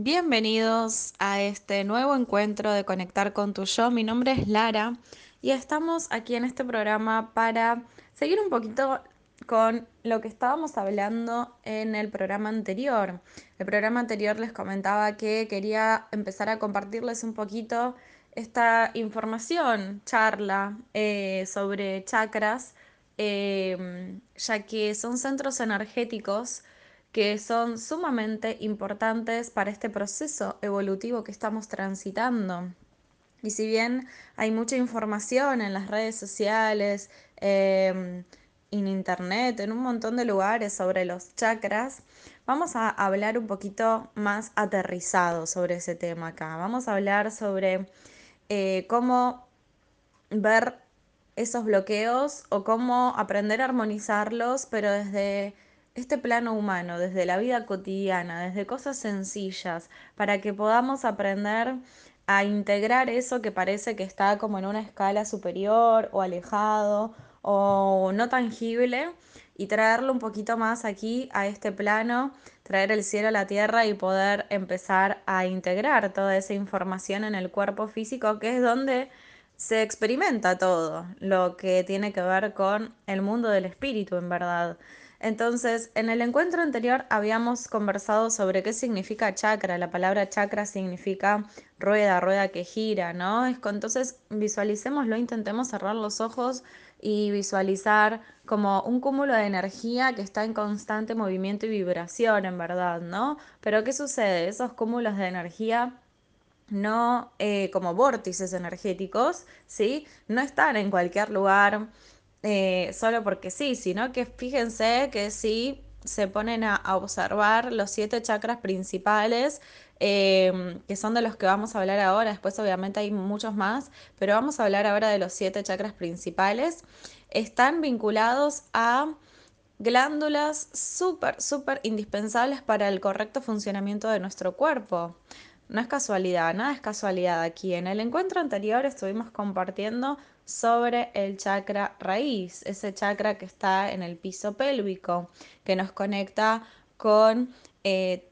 Bienvenidos a este nuevo encuentro de Conectar con tu yo. Mi nombre es Lara y estamos aquí en este programa para seguir un poquito con lo que estábamos hablando en el programa anterior. El programa anterior les comentaba que quería empezar a compartirles un poquito esta información, charla eh, sobre chakras, eh, ya que son centros energéticos que son sumamente importantes para este proceso evolutivo que estamos transitando. Y si bien hay mucha información en las redes sociales, em, en internet, en un montón de lugares sobre los chakras, vamos a hablar un poquito más aterrizado sobre ese tema acá. Vamos a hablar sobre eh, cómo ver esos bloqueos o cómo aprender a armonizarlos, pero desde este plano humano, desde la vida cotidiana, desde cosas sencillas, para que podamos aprender a integrar eso que parece que está como en una escala superior o alejado o no tangible y traerlo un poquito más aquí a este plano, traer el cielo a la tierra y poder empezar a integrar toda esa información en el cuerpo físico, que es donde se experimenta todo lo que tiene que ver con el mundo del espíritu, en verdad. Entonces, en el encuentro anterior habíamos conversado sobre qué significa chakra. La palabra chakra significa rueda, rueda que gira, ¿no? Entonces, visualicémoslo, intentemos cerrar los ojos y visualizar como un cúmulo de energía que está en constante movimiento y vibración, en verdad, ¿no? Pero ¿qué sucede? Esos cúmulos de energía no eh, como vórtices energéticos, ¿sí? No están en cualquier lugar eh, solo porque sí, sino que fíjense que si se ponen a, observar los siete chakras principales, em, que son de los que vamos a hablar ahora, después obviamente hay muchos más, pero vamos a hablar ahora de los siete chakras principales, están vinculados a glándulas súper, súper indispensables para el correcto funcionamiento de nuestro cuerpo. No es casualidad, nada es casualidad aquí. En el encuentro anterior estuvimos compartiendo sobre el chakra raíz, ese chakra que está en el piso pélvico, que nos conecta con eh,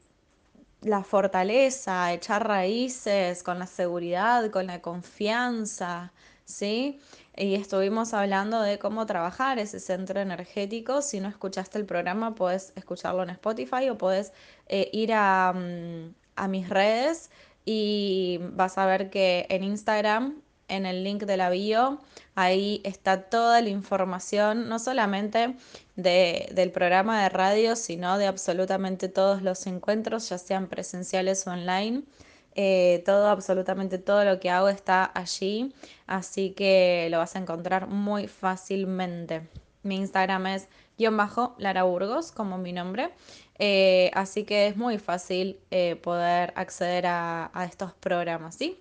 la fortaleza, echar raíces, con la seguridad, con la confianza, ¿sí? Y estuvimos hablando de cómo trabajar ese centro energético. Si no escuchaste el programa, puedes escucharlo en Spotify o puedes eh, ir a, mm, a mis redes y vas a ver que en Instagram en el link de la bio. Ahí está toda la información, no solamente de, del programa de radio, sino de absolutamente todos los encuentros, ya sean presenciales o online. Eh, todo, absolutamente todo lo que hago está allí, así que lo vas a encontrar muy fácilmente. Mi Instagram es guion bajo Lara Burgos, como mi nombre. Eh, así que es muy fácil eh, poder acceder a, estos programas, ¿sí?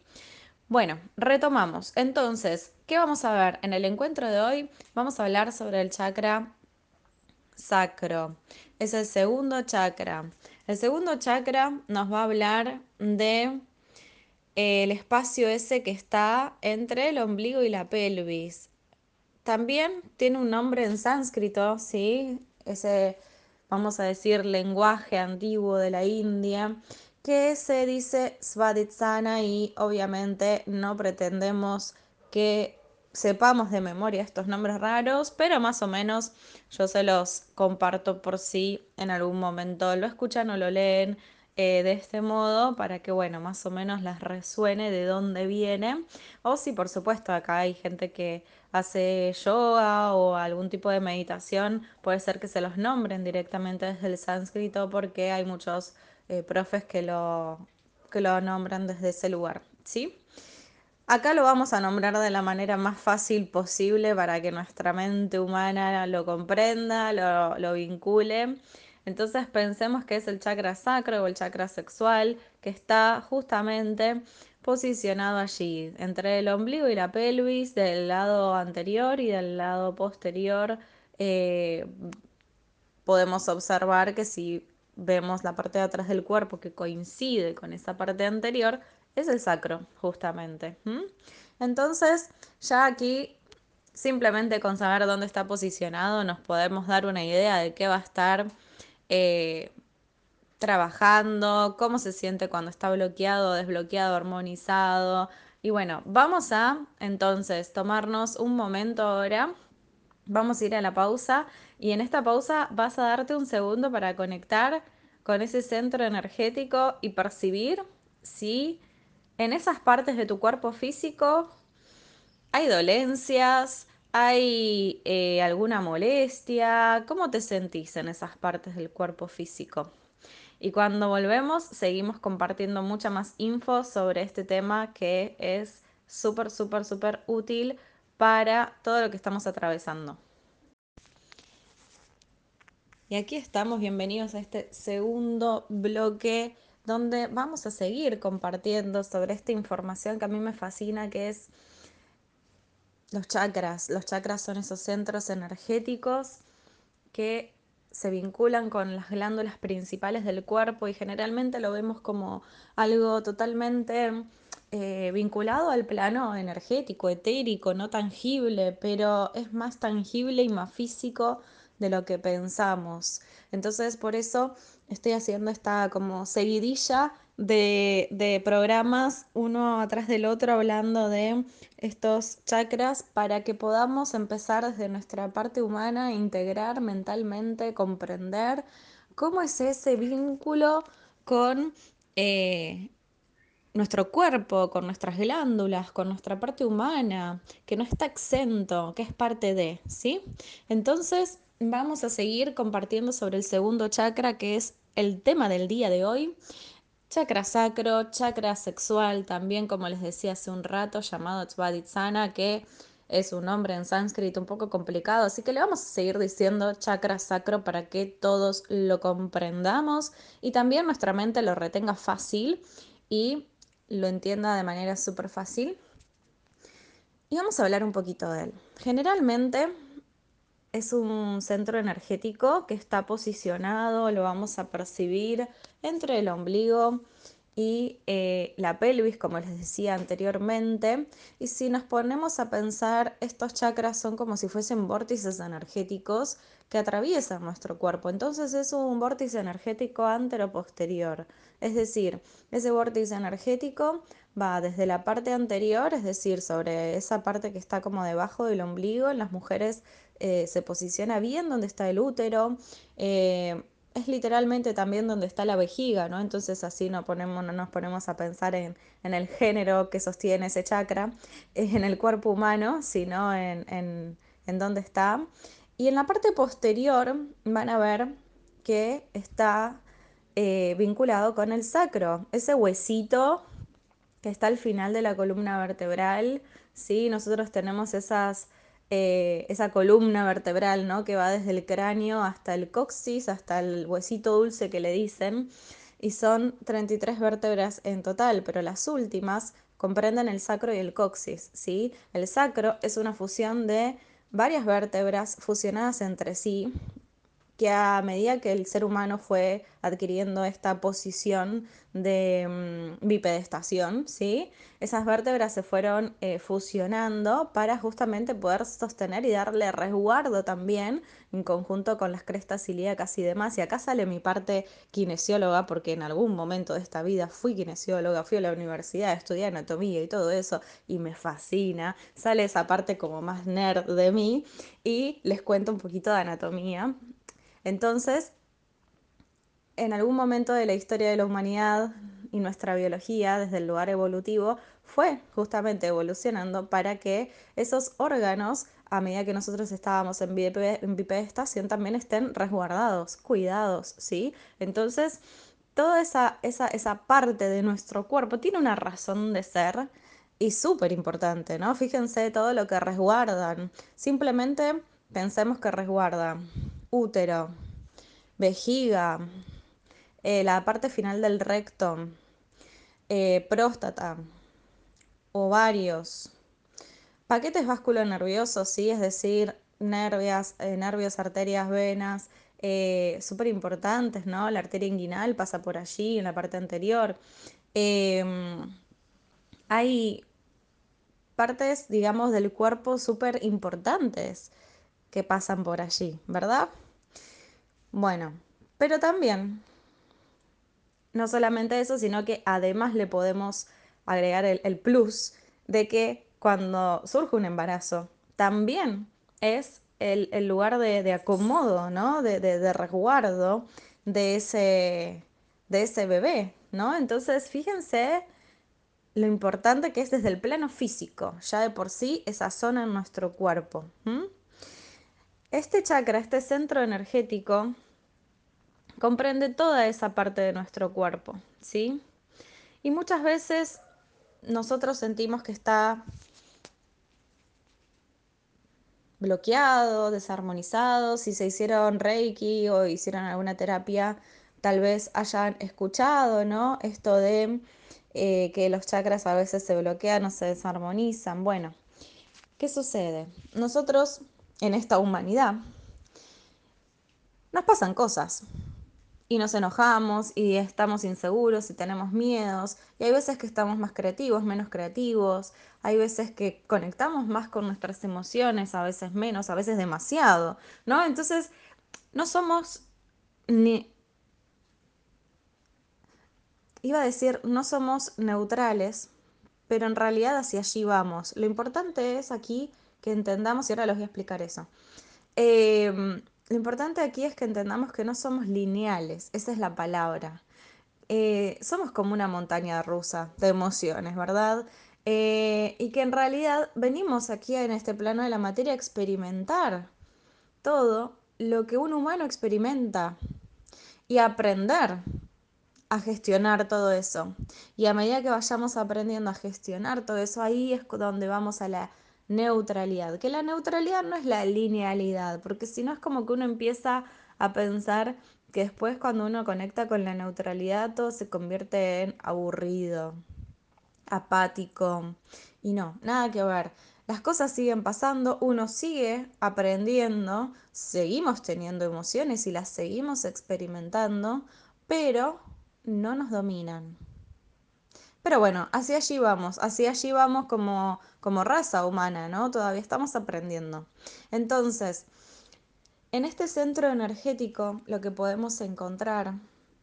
Bueno, retomamos. Entonces, ¿qué vamos a ver? En el encuentro de hoy vamos a hablar sobre el chakra sacro. Es el segundo chakra. El segundo chakra nos va a hablar de eh, el espacio ese que está entre el ombligo y la pelvis. También tiene un nombre en sánscrito, ¿sí? Ese, vamos a decir, lenguaje antiguo de la India que se dice Svaditsana y obviamente no pretendemos que sepamos de memoria estos nombres raros, pero más o menos yo se los comparto por si en algún momento lo escuchan o lo leen eh, de este modo para que, bueno, más o menos les resuene de dónde viene. O si, por supuesto, acá hay gente que hace yoga o algún tipo de meditación, puede ser que se los nombren directamente desde el sánscrito porque hay muchos eh, profes que lo, que lo nombran desde ese lugar, ¿sí? Acá lo vamos a nombrar de la manera más fácil posible para que nuestra mente humana lo comprenda, lo, lo vincule. Entonces pensemos que es el chakra sacro o el chakra sexual que está justamente posicionado allí, entre el ombligo y la pelvis, del lado anterior y del lado posterior. Eh, podemos observar que si vemos la parte de atrás del cuerpo que coincide con esa parte anterior, es el sacro, justamente. Entonces, ya aquí, simplemente con saber dónde está posicionado, nos podemos dar una idea de qué va a estar eh, trabajando, cómo se siente cuando está bloqueado, desbloqueado, armonizado. Y bueno, vamos a entonces tomarnos un momento ahora. Vamos a ir a la pausa y en esta pausa vas a darte un segundo para conectar con ese centro energético y percibir si en esas partes de tu cuerpo físico hay dolencias, hay eh, alguna molestia, ¿cómo te sentís en esas partes del cuerpo físico? Y cuando volvemos, seguimos compartiendo mucha más info sobre este tema que es súper, súper, súper útil para todo lo que estamos atravesando. Y aquí estamos, bienvenidos a este segundo bloque donde vamos a seguir compartiendo sobre esta información que a mí me fascina, que es los chakras. Los chakras son esos centros energéticos que se vinculan con las glándulas principales del cuerpo y generalmente lo vemos como algo totalmente eh, vinculado al plano energético, etérico, no tangible, pero es más tangible y más físico de lo que pensamos. Entonces, por eso estoy haciendo esta como seguidilla de, de programas uno atrás del otro hablando de estos chakras para que podamos empezar desde nuestra parte humana integrar mentalmente, comprender cómo es ese vínculo con eh, nuestro cuerpo, con nuestras glándulas, con nuestra parte humana, que no está exento, que es parte de, ¿sí? Entonces, vamos a seguir compartiendo sobre el segundo chakra, que es el tema del día de hoy. Chakra sacro, chakra sexual, también como les decía hace un rato, llamado Svadhisthana, que es un nombre en sánscrito un poco complicado, así que le vamos a seguir diciendo chakra sacro para que todos lo comprendamos y también nuestra mente lo retenga fácil y lo entienda de manera súper fácil. Y vamos a hablar un poquito de él. Generalmente es un centro energético que está posicionado, lo vamos a percibir entre el ombligo y eh, la pelvis, como les decía anteriormente. Y si nos ponemos a pensar, estos chakras son como si fuesen vórtices energéticos que atraviesan nuestro cuerpo. Entonces es un vórtice energético antero-posterior. Es decir, ese vórtice energético va desde la parte anterior, es decir, sobre esa parte que está como debajo del ombligo, en las mujeres eh, se posiciona bien donde está el útero. Eh, es literalmente también donde está la vejiga, ¿no? Entonces así no, ponemos, no nos ponemos a pensar en, el género que sostiene ese chakra, en el cuerpo humano, sino en, en, dónde está. Y en la parte posterior van a ver que está eh, vinculado con el sacro, ese huesito que está al final de la columna vertebral, ¿sí? Nosotros tenemos esas eh, esa columna vertebral, ¿no? Que va desde el cráneo hasta el coxis, hasta el huesito dulce que le dicen. Y son 33 vértebras en total, pero las últimas comprenden el sacro y el coxis, ¿sí? El sacro es una fusión de varias vértebras fusionadas entre sí, que a medida que el ser humano fue adquiriendo esta posición de mm, bipedestación, ¿sí? esas vértebras se fueron eh, fusionando para justamente poder sostener y darle resguardo también en conjunto con las crestas ilíacas y demás. Y acá sale mi parte kinesióloga, porque en algún momento de esta vida fui kinesióloga, fui a la universidad, estudié anatomía y todo eso, y me fascina. Sale esa parte como más nerd de mí y les cuento un poquito de anatomía entonces, en algún momento de la historia de la humanidad y nuestra biología, desde el lugar evolutivo, fue justamente evolucionando para que esos órganos, a medida que nosotros estábamos en, bipedestación, también estén resguardados, cuidados, ¿sí? Entonces, toda esa, esa, esa parte de nuestro cuerpo tiene una razón de ser y súper importante, ¿no? Fíjense todo lo que resguardan. Simplemente pensemos que resguardan útero, vejiga, eh, la parte final del recto, eh, próstata, ovarios, paquetes nerviosos, ¿sí? es decir, nervias, eh, nervios, arterias, venas, súper importantes, ¿no? La arteria inguinal pasa por allí, en la parte anterior. Em, hay partes, digamos, del cuerpo súper importantes que pasan por allí, ¿verdad? Bueno, pero también no solamente eso, sino que además le podemos agregar el, plus de que cuando surge un embarazo, también es el, lugar de, acomodo, ¿no? De, resguardo de ese, bebé, ¿no? Entonces, fíjense lo importante que es desde el plano físico, ya de por sí esa zona en nuestro cuerpo. Este chakra, este centro energético, comprende toda esa parte de nuestro cuerpo, ¿sí? Y muchas veces nosotros sentimos que está bloqueado, desarmonizado, si se hicieron reiki o hicieron alguna terapia, tal vez hayan escuchado, ¿no? Esto de eh, que los chakras a veces se bloquean o se desarmonizan. Bueno, ¿qué sucede? Nosotros en esta humanidad nos pasan cosas y nos enojamos y estamos inseguros y tenemos miedos y hay veces que estamos más creativos, menos creativos, hay veces que conectamos más con nuestras emociones, a veces menos, a veces demasiado, ¿no? Entonces, no somos ni iba a decir, no somos neutrales, pero en realidad hacia allí vamos. Lo importante es aquí que entendamos, y ahora les voy a explicar eso. Em, lo importante aquí es que entendamos que no somos lineales, esa es la palabra. Eh, somos como una montaña rusa de emociones, ¿verdad? Eh, y que en realidad venimos aquí en este plano de la materia a experimentar todo lo que un humano experimenta y aprender a gestionar todo eso. Y a medida que vayamos aprendiendo a gestionar todo eso, ahí es donde vamos a la neutralidad. Que la neutralidad no es la linealidad, porque si no es como que uno empieza a pensar que después cuando uno conecta con la neutralidad todo se convierte en aburrido, apático. Y no, nada que ver. Las cosas siguen pasando, uno sigue aprendiendo, seguimos teniendo emociones y las seguimos experimentando, pero no nos dominan. Pero bueno, hacia allí vamos, hacia allí vamos como, como raza humana, ¿no? Todavía estamos aprendiendo. Entonces, en este centro energético lo que podemos encontrar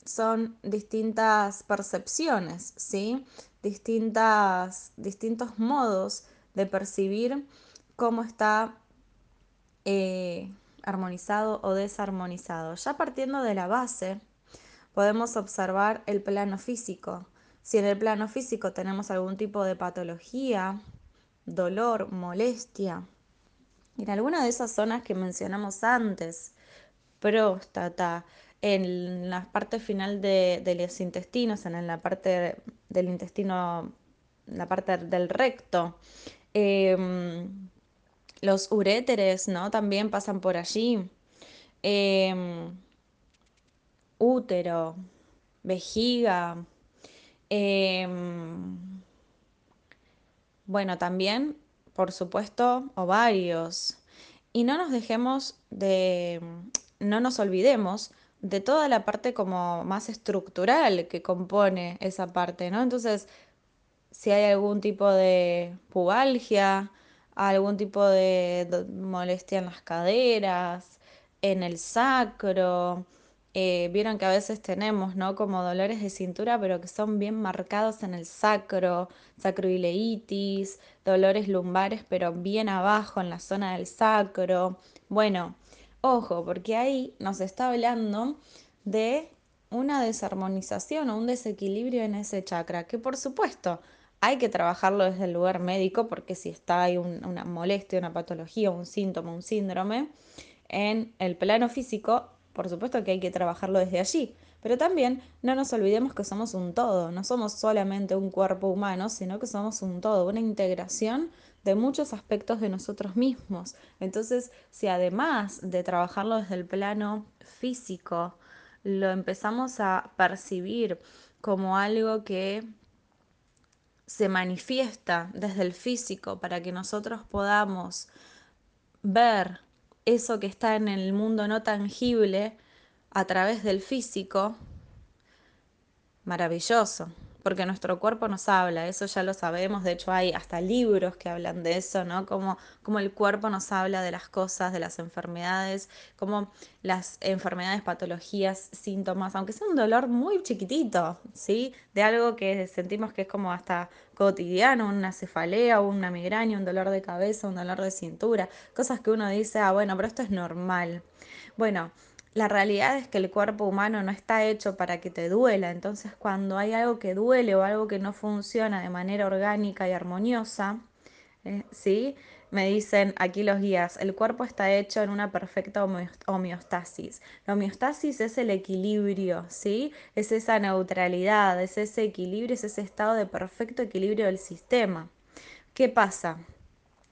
son distintas percepciones, ¿sí? Distintas, distintos modos de percibir cómo está eh, armonizado o desarmonizado. Ya partiendo de la base, podemos observar el plano físico. Si en el plano físico tenemos algún tipo de patología, dolor, molestia, en alguna de esas zonas que mencionamos antes, próstata, en la parte final de, los intestinos, en la parte del intestino, la parte del recto, em, los uréteres, ¿no? También pasan por allí. Em, útero, vejiga. Em, bueno, también, por supuesto, ovarios. Y no nos dejemos de, no nos olvidemos de toda la parte como más estructural que compone esa parte, ¿no? Entonces, si hay algún tipo de pubalgia, algún tipo de molestia en las caderas, en el sacro, eh, vieron que a veces tenemos, ¿no? Como dolores de cintura, pero que son bien marcados en el sacro, sacroileitis, dolores lumbares, pero bien abajo en la zona del sacro. Bueno, ojo, porque ahí nos está hablando de una desarmonización o un desequilibrio en ese chakra, que por supuesto hay que trabajarlo desde el lugar médico, porque si está ahí una molestia, una patología, un síntoma, un síndrome, en el plano físico por supuesto que hay que trabajarlo desde allí, pero también no nos olvidemos que somos un todo, no somos solamente un cuerpo humano, sino que somos un todo, una integración de muchos aspectos de nosotros mismos. Entonces, si además de trabajarlo desde el plano físico, lo empezamos a percibir como algo que se manifiesta desde el físico para que nosotros podamos ver eso que está en el mundo no tangible a través del físico, maravilloso, porque nuestro cuerpo nos habla, eso ya lo sabemos, de hecho hay hasta libros que hablan de eso, ¿no? Como, como el cuerpo nos habla de las cosas, de las enfermedades, como las enfermedades, patologías, síntomas, aunque sea un dolor muy chiquitito, ¿sí? De algo que sentimos que es como hasta cotidiano, una cefalea, una migraña, un dolor de cabeza, un dolor de cintura, cosas que uno dice, ah, bueno, pero esto es normal. Bueno, la realidad es que el cuerpo humano no está hecho para que te duela, entonces cuando hay algo que duele o algo que no funciona de manera orgánica y armoniosa, eh, ¿sí? Me dicen aquí los guías, el cuerpo está hecho en una perfecta homeostasis. La homeostasis es el equilibrio, ¿sí? Es esa neutralidad, es ese equilibrio, es ese estado de perfecto equilibrio del sistema. ¿Qué pasa?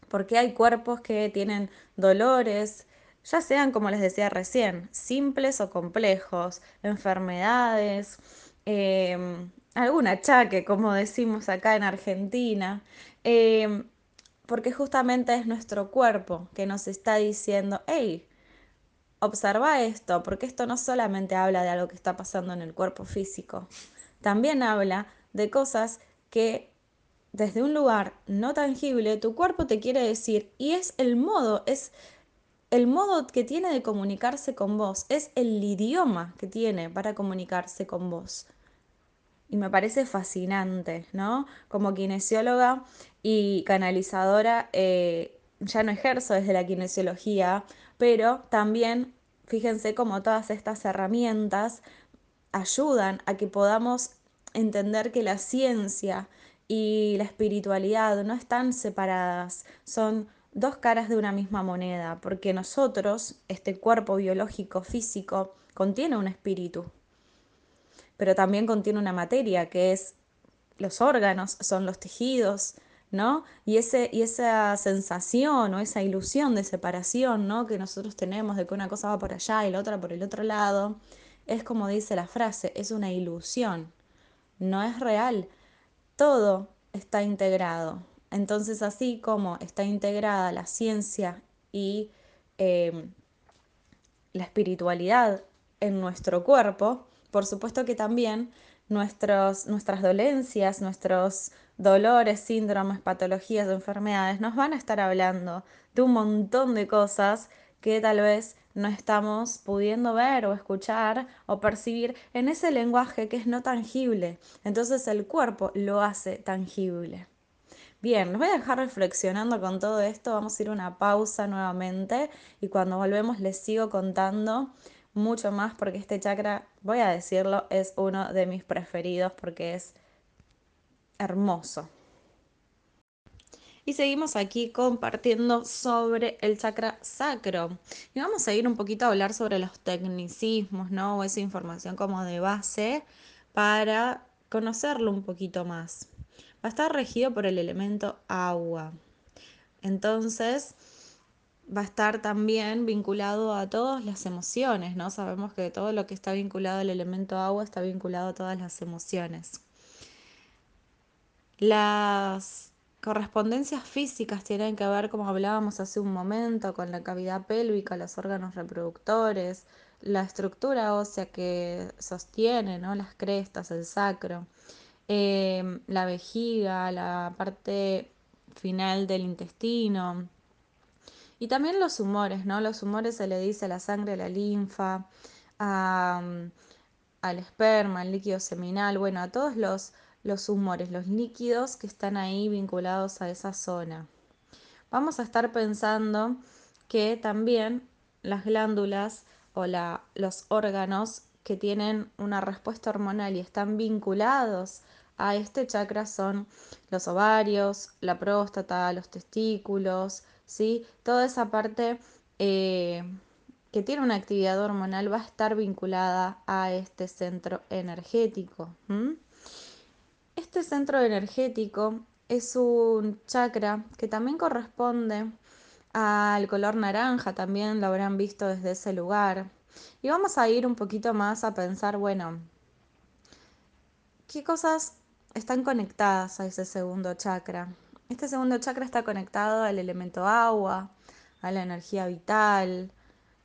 Porque hay cuerpos que tienen dolores, ya sean, como les decía recién, simples o complejos, enfermedades, em, algún achaque, como decimos acá en Argentina, em, porque justamente es nuestro cuerpo que nos está diciendo, hey, observa esto, porque esto no solamente habla de algo que está pasando en el cuerpo físico, también habla de cosas que desde un lugar no tangible tu cuerpo te quiere decir y es el modo, es el modo que tiene de comunicarse con vos, es el idioma que tiene para comunicarse con vos. Y me parece fascinante, ¿no? Como kinesióloga y canalizadora, eh, ya no ejerzo desde la kinesiología, pero también fíjense cómo todas estas herramientas ayudan a que podamos entender que la ciencia y la espiritualidad no están separadas, son dos caras de una misma moneda, porque nosotros, este cuerpo biológico físico, contiene un espíritu, pero también contiene una materia que es los órganos, son los tejidos, ¿no? Y, ese, y esa sensación o esa ilusión de separación, ¿no? Que nosotros tenemos de que una cosa va por allá y la otra por el otro lado, es como dice la frase, es una ilusión, no es real. Todo está integrado. Entonces, así como está integrada la ciencia y em, la espiritualidad en nuestro cuerpo, por supuesto que también nuestros, nuestras dolencias, nuestros dolores, síndromes, patologías, enfermedades, nos van a estar hablando de un montón de cosas que tal vez no estamos pudiendo ver o escuchar o percibir en ese lenguaje que es no tangible. Entonces el cuerpo lo hace tangible. Bien, nos voy a dejar reflexionando con todo esto, vamos a ir a una pausa nuevamente y cuando volvemos les sigo contando mucho más porque este chakra, voy a decirlo, es uno de mis preferidos porque es hermoso. Y seguimos aquí compartiendo sobre el chakra sacro. Y vamos a ir un poquito a hablar sobre los tecnicismos, ¿no? O esa información como de base para conocerlo un poquito más va a estar regido por el elemento agua. Entonces, va a estar también vinculado a todas las emociones, ¿no? Sabemos que todo lo que está vinculado al elemento agua está vinculado a todas las emociones. Las correspondencias físicas tienen que ver, como hablábamos hace un momento, con la cavidad pélvica, los órganos reproductores, la estructura ósea que sostiene, ¿no? Las crestas, el sacro. Em, la vejiga, la parte final del intestino. Y también los humores, ¿no? Los humores se le dice a la sangre, a la linfa, al esperma, al líquido seminal, bueno, a todos los, los humores, los líquidos que están ahí vinculados a esa zona. Vamos a estar pensando que también las glándulas o los órganos que tienen una respuesta hormonal y están vinculados a este chakra son los ovarios, la próstata, los testículos, ¿sí? Toda esa parte eh, que tiene una actividad hormonal va a estar vinculada a este centro energético. Este centro energético es un chakra que también corresponde al color naranja, también lo habrán visto desde ese lugar. Y vamos a ir un poquito más a pensar, bueno, ¿qué cosas están conectadas a ese segundo chakra. Este segundo chakra está conectado al elemento agua, a la energía vital,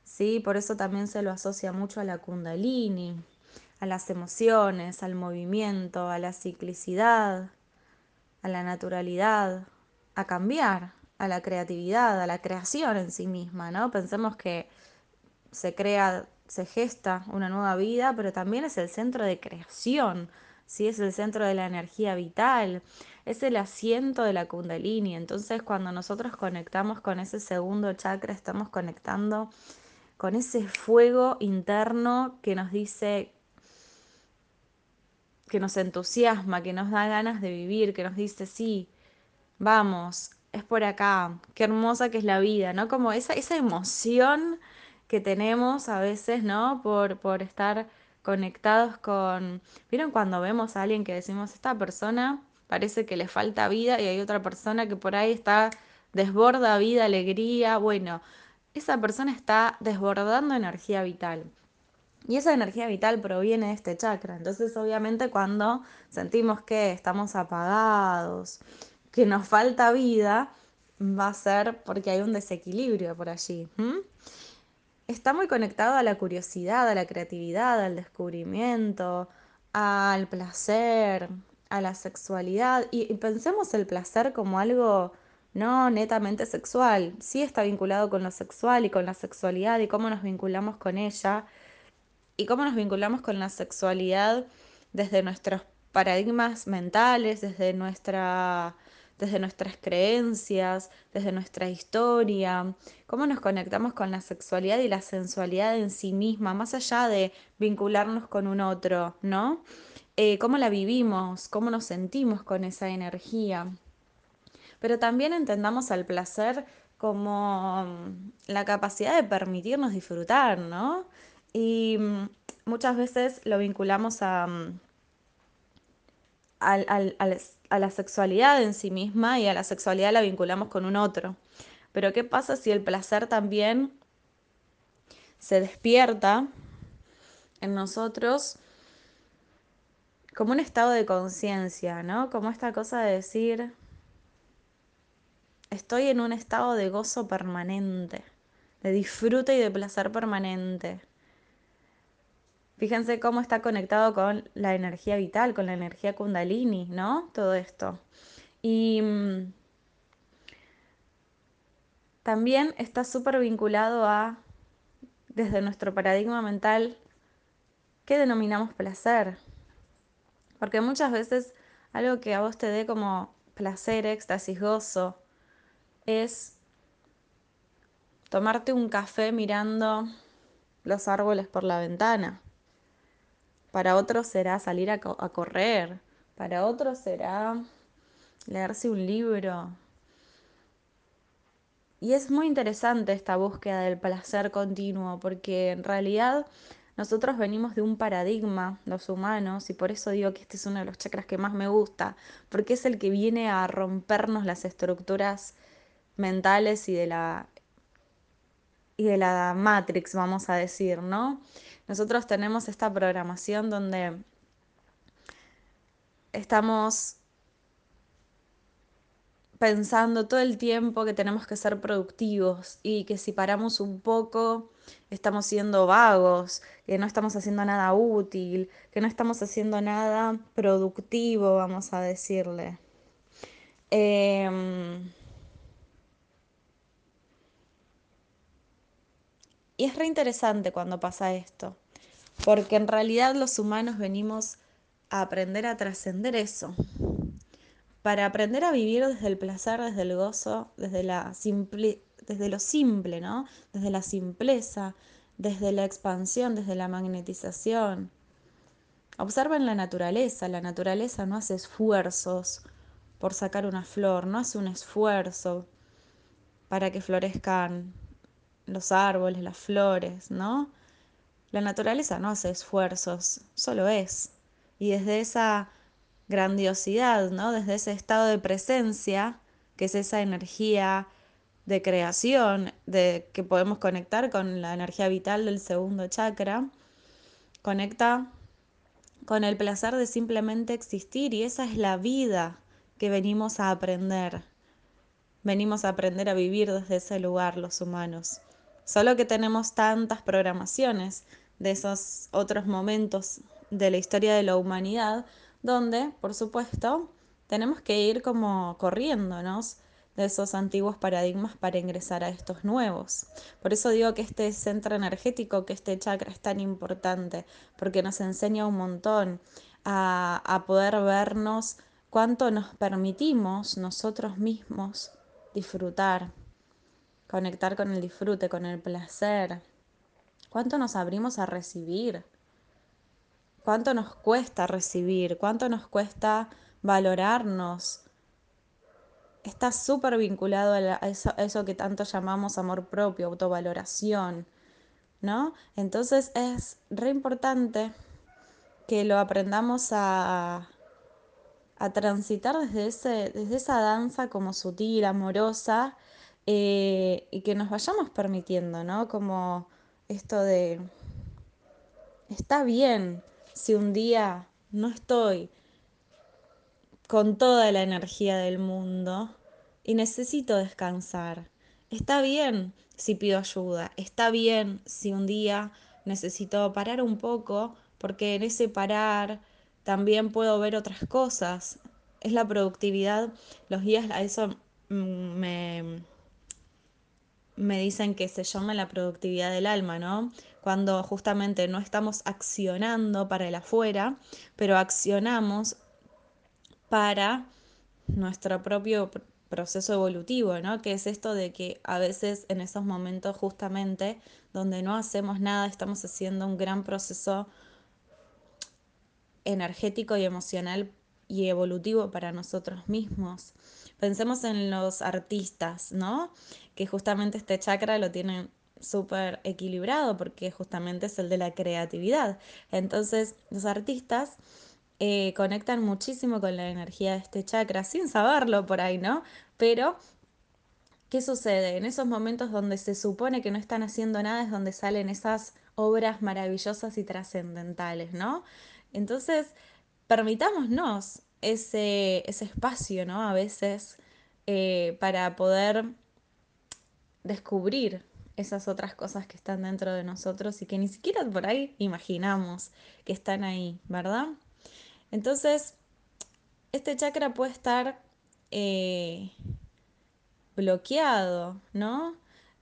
¿sí? Por eso también se lo asocia mucho a la kundalini, a las emociones, al movimiento, a la ciclicidad, a la naturalidad, a cambiar, a la creatividad, a la creación en sí misma, ¿no? Pensemos que se crea, se gesta una nueva vida, pero también es el centro de creación, ¿sí? Es el centro de la energía vital, es el asiento de la kundalini. Entonces, cuando nosotros conectamos con ese segundo chakra, estamos conectando con ese fuego interno que nos dice que nos entusiasma, que nos da ganas de vivir, que nos dice, sí, vamos, es por acá, qué hermosa que es la vida, ¿no? Como esa, esa emoción que tenemos a veces, ¿no? Por, por estar conectados con... ¿Vieron cuando vemos a alguien que decimos, esta persona parece que le falta vida y hay otra persona que por ahí está desborda vida, alegría? Bueno, esa persona está desbordando energía vital. Y esa energía vital proviene de este chakra. Entonces, obviamente, cuando sentimos que estamos apagados, que nos falta vida, va a ser porque hay un desequilibrio por allí. Está muy conectado a la curiosidad, a la creatividad, al descubrimiento, al placer, a la sexualidad. Y, y pensemos el placer como algo no netamente sexual. Sí está vinculado con lo sexual y con la sexualidad y cómo nos vinculamos con ella y cómo nos vinculamos con la sexualidad desde nuestros paradigmas mentales, desde, nuestra, desde nuestras creencias, desde nuestra historia, cómo nos conectamos con la sexualidad y la sensualidad en sí misma, más allá de vincularnos con un otro, ¿no? Eh, cómo la vivimos, cómo nos sentimos con esa energía. Pero también entendamos al placer como mm, la capacidad de permitirnos disfrutar, ¿no? Y mm, muchas veces lo vinculamos a, mm, a la sexualidad en sí misma y a la sexualidad la vinculamos con un otro. Pero ¿qué pasa si el placer también se despierta en nosotros como un estado de conciencia, ¿no? Como esta cosa de decir, estoy en un estado de gozo permanente, de disfrute y de placer permanente. Fíjense cómo está conectado con la energía vital, con la energía kundalini, ¿no? Todo esto. Y mm, también está súper vinculado a, desde nuestro paradigma mental, ¿qué denominamos placer? Porque muchas veces algo que a vos te dé como placer, éxtasis, gozo, es tomarte un café mirando los árboles por la ventana. Para otros será salir a, correr. Para otros será leerse un libro. Y es muy interesante esta búsqueda del placer continuo, porque en realidad nosotros venimos de un paradigma, los humanos, y por eso digo que este es uno de los chakras que más me gusta, porque es el que viene a rompernos las estructuras mentales y de la y de la Matrix, vamos a decir, ¿no? Nosotros tenemos esta programación donde estamos pensando todo el tiempo que tenemos que ser productivos y que si paramos un poco estamos siendo vagos, que no estamos haciendo nada útil, que no estamos haciendo nada productivo, vamos a decirle. Em, Y es re interesante cuando pasa esto, porque en realidad los humanos venimos a aprender a trascender eso, para aprender a vivir desde el placer, desde el gozo, desde, la simple, desde lo simple, ¿no? Desde la simpleza, desde la expansión, desde la magnetización. Observen la naturaleza, la naturaleza no hace esfuerzos por sacar una flor, no hace un esfuerzo para que florezcan los árboles, las flores, ¿no? La naturaleza no hace esfuerzos, solo es. Y desde esa grandiosidad, ¿no? Desde ese estado de presencia, que es esa energía de creación, de que podemos conectar con la energía vital del segundo chakra, conecta con el placer de simplemente existir y esa es la vida que venimos a aprender. Venimos a aprender a vivir desde ese lugar los humanos. Solo que tenemos tantas programaciones de esos otros momentos de la historia de la humanidad, donde, por supuesto, tenemos que ir como corriéndonos de esos antiguos paradigmas para ingresar a estos nuevos. Por eso digo que este centro energético, que este chakra es tan importante, porque nos enseña un montón a, a poder vernos cuánto nos permitimos nosotros mismos disfrutar, conectar con el disfrute, con el placer, cuánto nos abrimos a recibir, cuánto nos cuesta recibir, cuánto nos cuesta valorarnos, está súper vinculado a, eso, que tanto llamamos amor propio, autovaloración, ¿no? Entonces es re importante que lo aprendamos a, a transitar desde, ese, desde esa danza como sutil, amorosa, eh, y que nos vayamos permitiendo, ¿no? Como esto de, está bien si un día no estoy con toda la energía del mundo y necesito descansar. Está bien si pido ayuda, está bien si un día necesito parar un poco, porque en ese parar también puedo ver otras cosas. Es la productividad. Los guías a eso mm, me, me dicen que se llama la productividad del alma, ¿no? Cuando justamente no estamos accionando para el afuera, pero accionamos para nuestro propio proceso evolutivo, ¿no? Que es esto de que a veces en esos momentos justamente donde no hacemos nada, estamos haciendo un gran proceso energético y emocional y evolutivo para nosotros mismos. Pensemos en los artistas, ¿no? Que justamente este chakra lo tienen súper equilibrado porque justamente es el de la creatividad. Entonces, los artistas eh, conectan muchísimo con la energía de este chakra, sin saberlo por ahí, ¿no? Pero, ¿qué sucede? En esos momentos donde se supone que no están haciendo nada es donde salen esas obras maravillosas y trascendentales, ¿no? Entonces, permitámonos ese, ese espacio, ¿no? A veces eh, para poder descubrir esas otras cosas que están dentro de nosotros y que ni siquiera por ahí imaginamos que están ahí, ¿verdad? Entonces, este chakra puede estar eh, bloqueado, ¿no?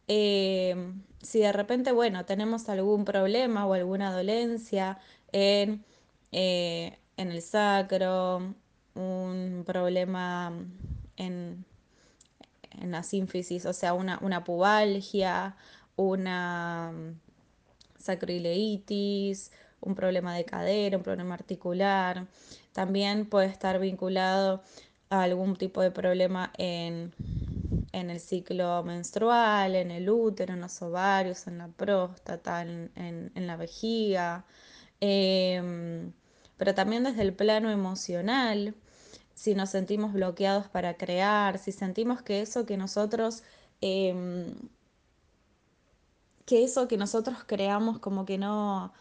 Eh, si de repente, bueno, tenemos algún problema o alguna dolencia en, en el sacro, un problema en, en la sínfisis, o sea, una, una pubalgia, una sacroileitis, un problema de cadera, un problema articular. También puede estar vinculado a algún tipo de problema en, el ciclo menstrual, en el útero, en los ovarios, en la próstata, en, la vejiga. Em, pero también desde el plano emocional, si nos sentimos bloqueados para crear, si sentimos que eso que nosotros... Em, que eso que nosotros creamos como que no,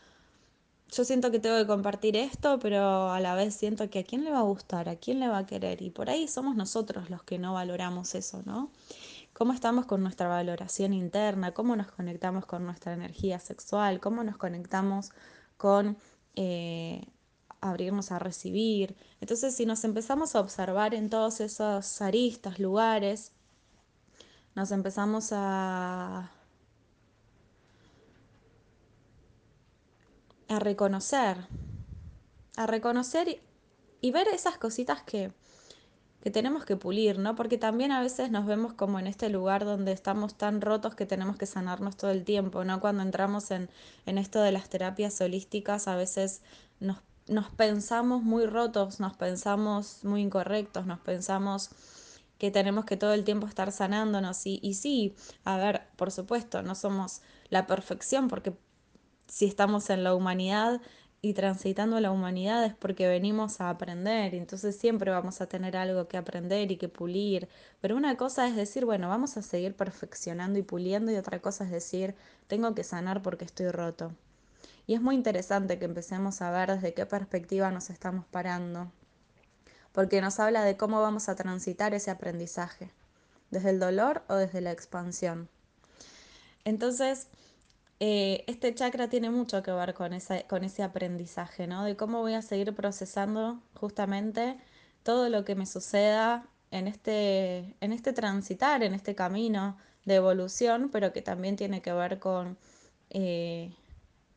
yo siento que tengo que compartir esto, pero a la vez siento que a quién le va a gustar, a quién le va a querer. Y por ahí somos nosotros los que no valoramos eso, ¿no? ¿Cómo estamos con nuestra valoración interna? ¿Cómo nos conectamos con nuestra energía sexual? ¿Cómo nos conectamos con eh, abrirnos a recibir? Entonces, si nos empezamos a observar en todos esos aristas, lugares, nos empezamos a a reconocer, a reconocer y, ver esas cositas que, que tenemos que pulir, ¿no? Porque también a veces nos vemos como en este lugar donde estamos tan rotos que tenemos que sanarnos todo el tiempo, ¿no? Cuando entramos en, en esto de las terapias holísticas, a veces nos, nos pensamos muy rotos, nos pensamos muy incorrectos, nos pensamos que tenemos que todo el tiempo estar sanándonos y, y sí, a ver, por supuesto, no somos la perfección porque si estamos en la humanidad y transitando la humanidad es porque venimos a aprender, entonces siempre vamos a tener algo que aprender y que pulir. Pero una cosa es decir, bueno, vamos a seguir perfeccionando y puliendo, y otra cosa es decir, tengo que sanar porque estoy roto. Y es muy interesante que empecemos a ver desde qué perspectiva nos estamos parando, porque nos habla de cómo vamos a transitar ese aprendizaje, desde el dolor o desde la expansión. Entonces, eh, este chakra tiene mucho que ver con, con ese aprendizaje, ¿no? De cómo voy a seguir procesando justamente todo lo que me suceda en este, en este transitar, en este camino de evolución, pero que también tiene que ver con eh,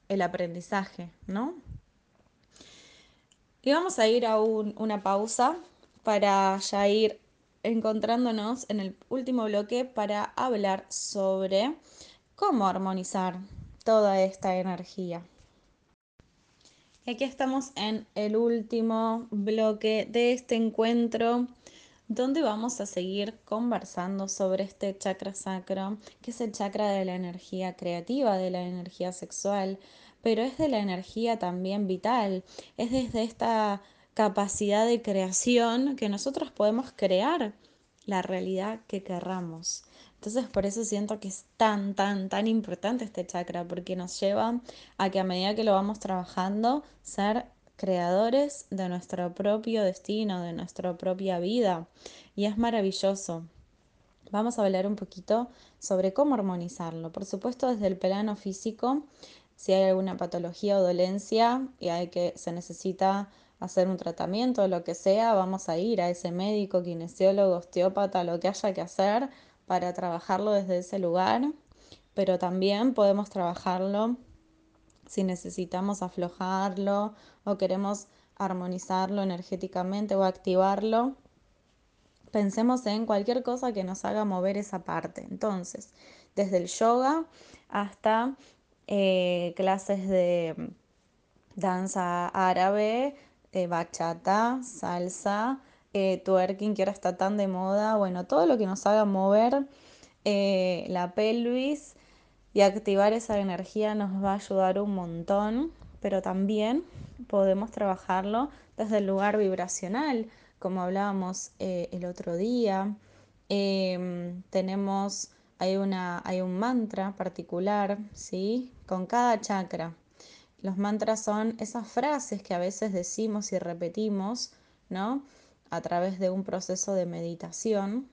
el aprendizaje, ¿no? Y vamos a ir a una pausa para ya ir encontrándonos en el último bloque para hablar sobre cómo armonizar toda esta energía. Y aquí estamos en el último bloque de este encuentro donde vamos a seguir conversando sobre este chakra sacro, que es el chakra de la energía creativa, de la energía sexual, pero es de la energía también vital, es desde esta capacidad de creación que nosotros podemos crear la realidad que querramos. Entonces por eso siento que es tan, tan, tan importante este chakra, porque nos lleva a que a medida que lo vamos trabajando, ser creadores de nuestro propio destino, de nuestra propia vida. Y es maravilloso. Vamos a hablar un poquito sobre cómo armonizarlo. Por supuesto, desde el plano físico, si hay alguna patología o dolencia y hay que se necesita hacer un tratamiento o lo que sea, vamos a ir a ese médico, kinesiólogo, osteópata, lo que haya que hacer para trabajarlo desde ese lugar, pero también podemos trabajarlo si necesitamos aflojarlo o queremos armonizarlo energéticamente o activarlo. Pensemos en cualquier cosa que nos haga mover esa parte. Entonces, desde el yoga hasta eh, clases de danza árabe, eh, bachata, salsa, eh, twerking que ahora está tan de moda, bueno, todo lo que nos haga mover eh, la pelvis y activar esa energía nos va a ayudar un montón, pero también podemos trabajarlo desde el lugar vibracional, como hablábamos el otro día. Em, tenemos, hay, una, hay un mantra particular, ¿sí? Con cada chakra. Los mantras son esas frases que a veces decimos y repetimos, ¿no? A través de un proceso de meditación,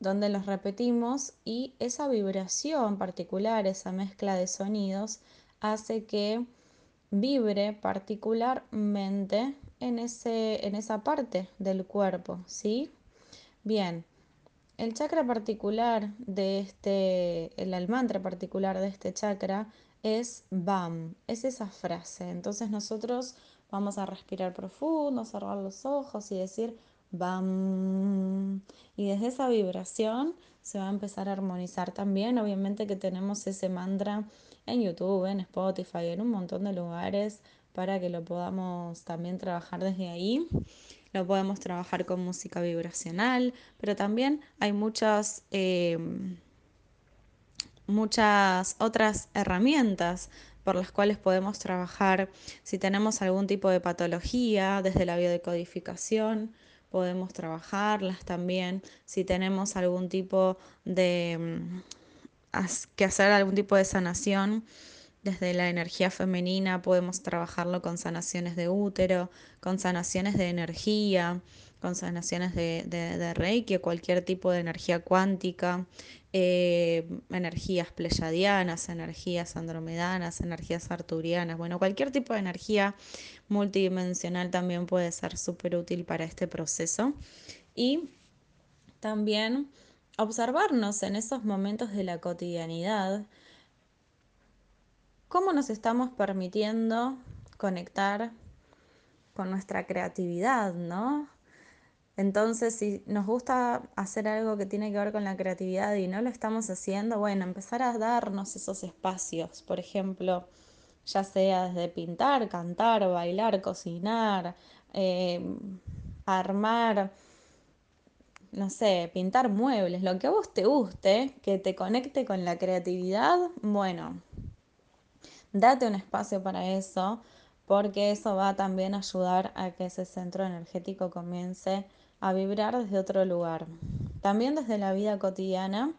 donde los repetimos y esa vibración particular, esa mezcla de sonidos, hace que vibre particularmente en, ese, en esa parte del cuerpo, ¿sí? Bien, el chakra particular de este, el mantra particular de este chakra es BAM, es esa frase. Entonces nosotros vamos a respirar profundo, cerrar los ojos y decir BAM. Y desde esa vibración se va a empezar a armonizar también. Obviamente que tenemos ese mantra en YouTube, en Spotify, en un montón de lugares para que lo podamos también trabajar desde ahí. Lo podemos trabajar con música vibracional, pero también hay muchas... Eh, muchas otras herramientas por las cuales podemos trabajar si tenemos algún tipo de patología desde la biodecodificación podemos trabajarlas también si tenemos algún tipo de mm, que hacer algún tipo de sanación desde la energía femenina podemos trabajarlo con sanaciones de útero con sanaciones de energía con sanaciones de, reiki cualquier tipo de energía cuántica eh, energías pleyadianas, energías andromedanas, energías arturianas, bueno, cualquier tipo de energía multidimensional también puede ser súper útil para este proceso. Y también observarnos en esos momentos de la cotidianidad, cómo nos estamos permitiendo conectar con nuestra creatividad, ¿no? Entonces, si nos gusta hacer algo que tiene que ver con la creatividad y no lo estamos haciendo, bueno, empezar a darnos esos espacios, por ejemplo, ya sea desde pintar, cantar, bailar, cocinar, eh, armar, no sé, pintar muebles, lo que a vos te guste, que te conecte con la creatividad, bueno, date un espacio para eso, porque eso va también a ayudar a que ese centro energético comience a vibrar desde otro lugar. También desde la vida cotidiana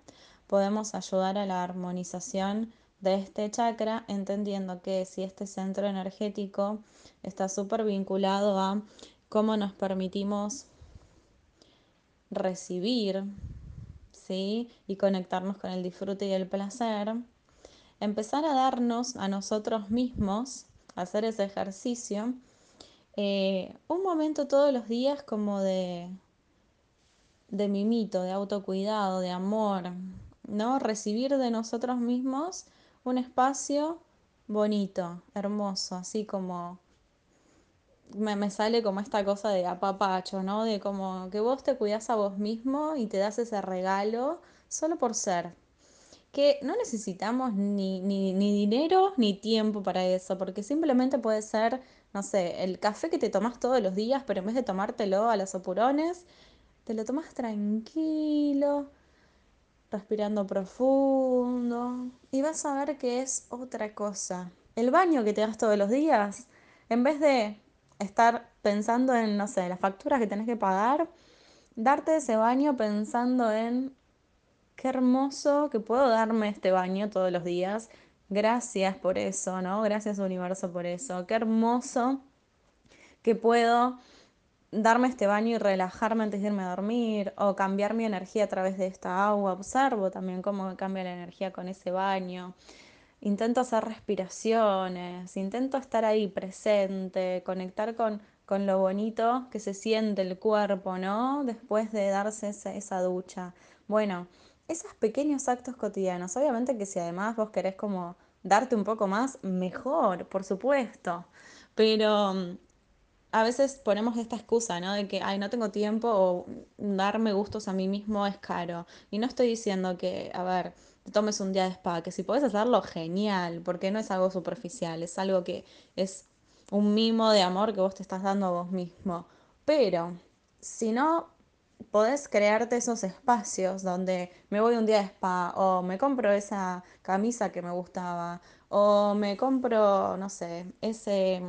podemos ayudar a la armonización de este chakra, entendiendo que si este centro energético está súper vinculado a cómo nos permitimos recibir ¿sí? y conectarnos con el disfrute y el placer, empezar a darnos a nosotros mismos, hacer ese ejercicio, eh, un momento todos los días como de, de mimito, de autocuidado, de amor, ¿no? Recibir de nosotros mismos un espacio bonito, hermoso, así como me, me, sale como esta cosa de apapacho, ¿no? De como que vos te cuidás a vos mismo y te das ese regalo solo por ser. Que no necesitamos ni, ni, ni dinero ni tiempo para eso, porque simplemente puede ser, no sé, el café que te tomás todos los días, pero en vez de tomártelo a los apurones, te lo tomas tranquilo, respirando profundo, y vas a ver que es otra cosa. El baño que te das todos los días, en vez de estar pensando en, no sé, las facturas que tenés que pagar, darte ese baño pensando en qué hermoso que puedo darme este baño todos los días. Gracias por eso, ¿no? Gracias universo por eso. Qué hermoso que puedo darme este baño y relajarme antes de irme a dormir o cambiar mi energía a través de esta agua. Observo también cómo cambia la energía con ese baño. Intento hacer respiraciones, intento estar ahí presente, conectar con, con lo bonito que se siente el cuerpo, ¿no? Después de darse esa, esa ducha. Bueno, esos pequeños actos cotidianos. Obviamente que si además vos querés como darte un poco más, mejor, por supuesto. Pero mm, a veces ponemos esta excusa, ¿no? De que, ay, no tengo tiempo o darme gustos a mí mismo es caro. Y no estoy diciendo que, a ver, te tomes un día de spa, que si podés hacerlo, genial, porque no es algo superficial, es algo que es un mimo de amor que vos te estás dando a vos mismo. Pero si no podés crearte esos espacios donde me voy un día de spa o me compro esa camisa que me gustaba o me compro, no sé, ese,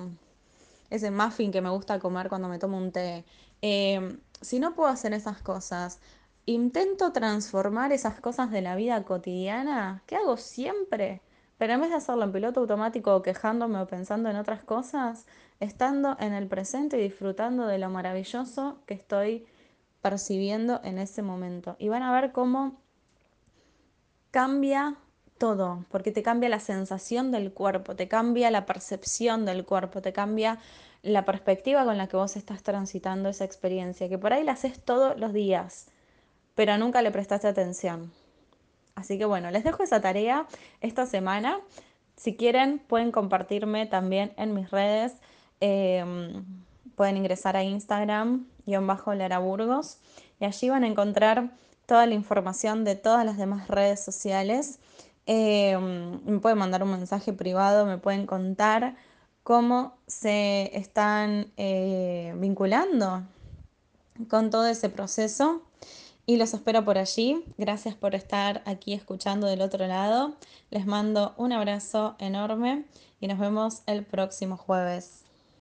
ese muffin que me gusta comer cuando me tomo un té. Eh, si no puedo hacer esas cosas, intento transformar esas cosas de la vida cotidiana, que hago siempre, pero en vez de hacerlo en piloto automático o quejándome o pensando en otras cosas, estando en el presente y disfrutando de lo maravilloso que estoy percibiendo en ese momento. Y van a ver cómo cambia todo, porque te cambia la sensación del cuerpo, te cambia la percepción del cuerpo, te cambia la perspectiva con la que vos estás transitando esa experiencia, que por ahí la haces todos los días, pero nunca le prestaste atención. Así que bueno, les dejo esa tarea esta semana. Si quieren, pueden compartirme también en mis redes. Eh, pueden ingresar a Instagram, Lara Burgos, y allí van a encontrar toda la información de todas las demás redes sociales. Eh, me pueden mandar un mensaje privado, me pueden contar cómo se están eh, vinculando con todo ese proceso y los espero por allí. Gracias por estar aquí escuchando del otro lado. Les mando un abrazo enorme y nos vemos el próximo jueves.